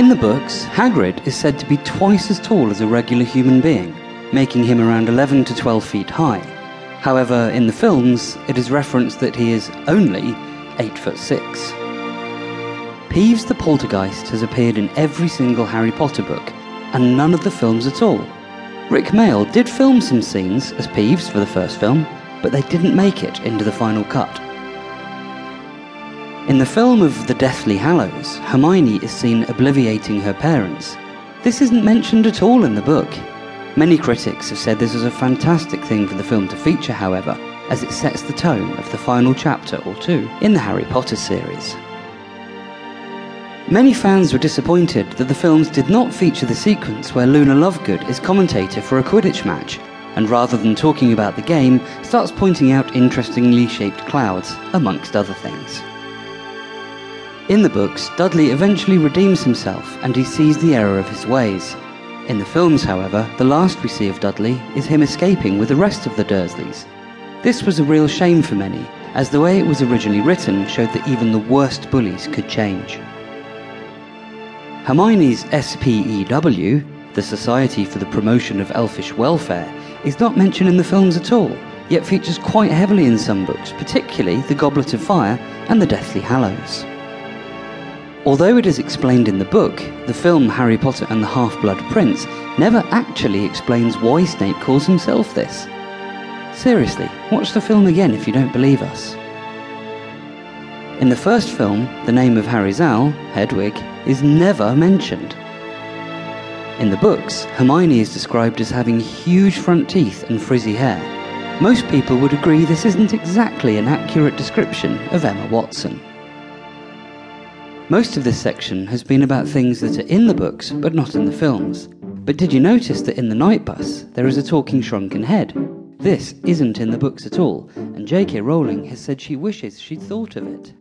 In the books, Hagrid is said to be twice as tall as a regular human being, making him around 11 to 12 feet high. However, in the films, it is referenced that he is only 8 foot 6. Peeves the Poltergeist has appeared in every single Harry Potter book, and none of the films at all. Rick Mayall did film some scenes as Peeves for the first film, but they didn't make it into the final cut. In the film of The Deathly Hallows, Hermione is seen obliviating her parents. This isn't mentioned at all in the book. Many critics have said this is a fantastic thing for the film to feature, however, as it sets the tone of the final chapter or two in the Harry Potter series. Many fans were disappointed that the films did not feature the sequence where Luna Lovegood is commentator for a Quidditch match, and rather than talking about the game, starts pointing out interestingly shaped clouds, amongst other things. In the books, Dudley eventually redeems himself and he sees the error of his ways. In the films, however, the last we see of Dudley is him escaping with the rest of the Dursleys. This was a real shame for many, as the way it was originally written showed that even the worst bullies could change. Hermione's SPEW, the Society for the Promotion of Elfish Welfare, is not mentioned in the films at all, yet features quite heavily in some books, particularly The Goblet of Fire and The Deathly Hallows. Although it is explained in the book, the film Harry Potter and the Half Blood Prince never actually explains why Snape calls himself this. Seriously, watch the film again if you don't believe us. In the first film, the name of Harry's owl, Hedwig, is never mentioned. In the books, Hermione is described as having huge front teeth and frizzy hair. Most people would agree this isn't exactly an accurate description of Emma Watson. Most of this section has been about things that are in the books but not in the films. But did you notice that in the Knight Bus there is a talking shrunken head? This isn't in the books at all, and J.K. Rowling has said she wishes she'd thought of it.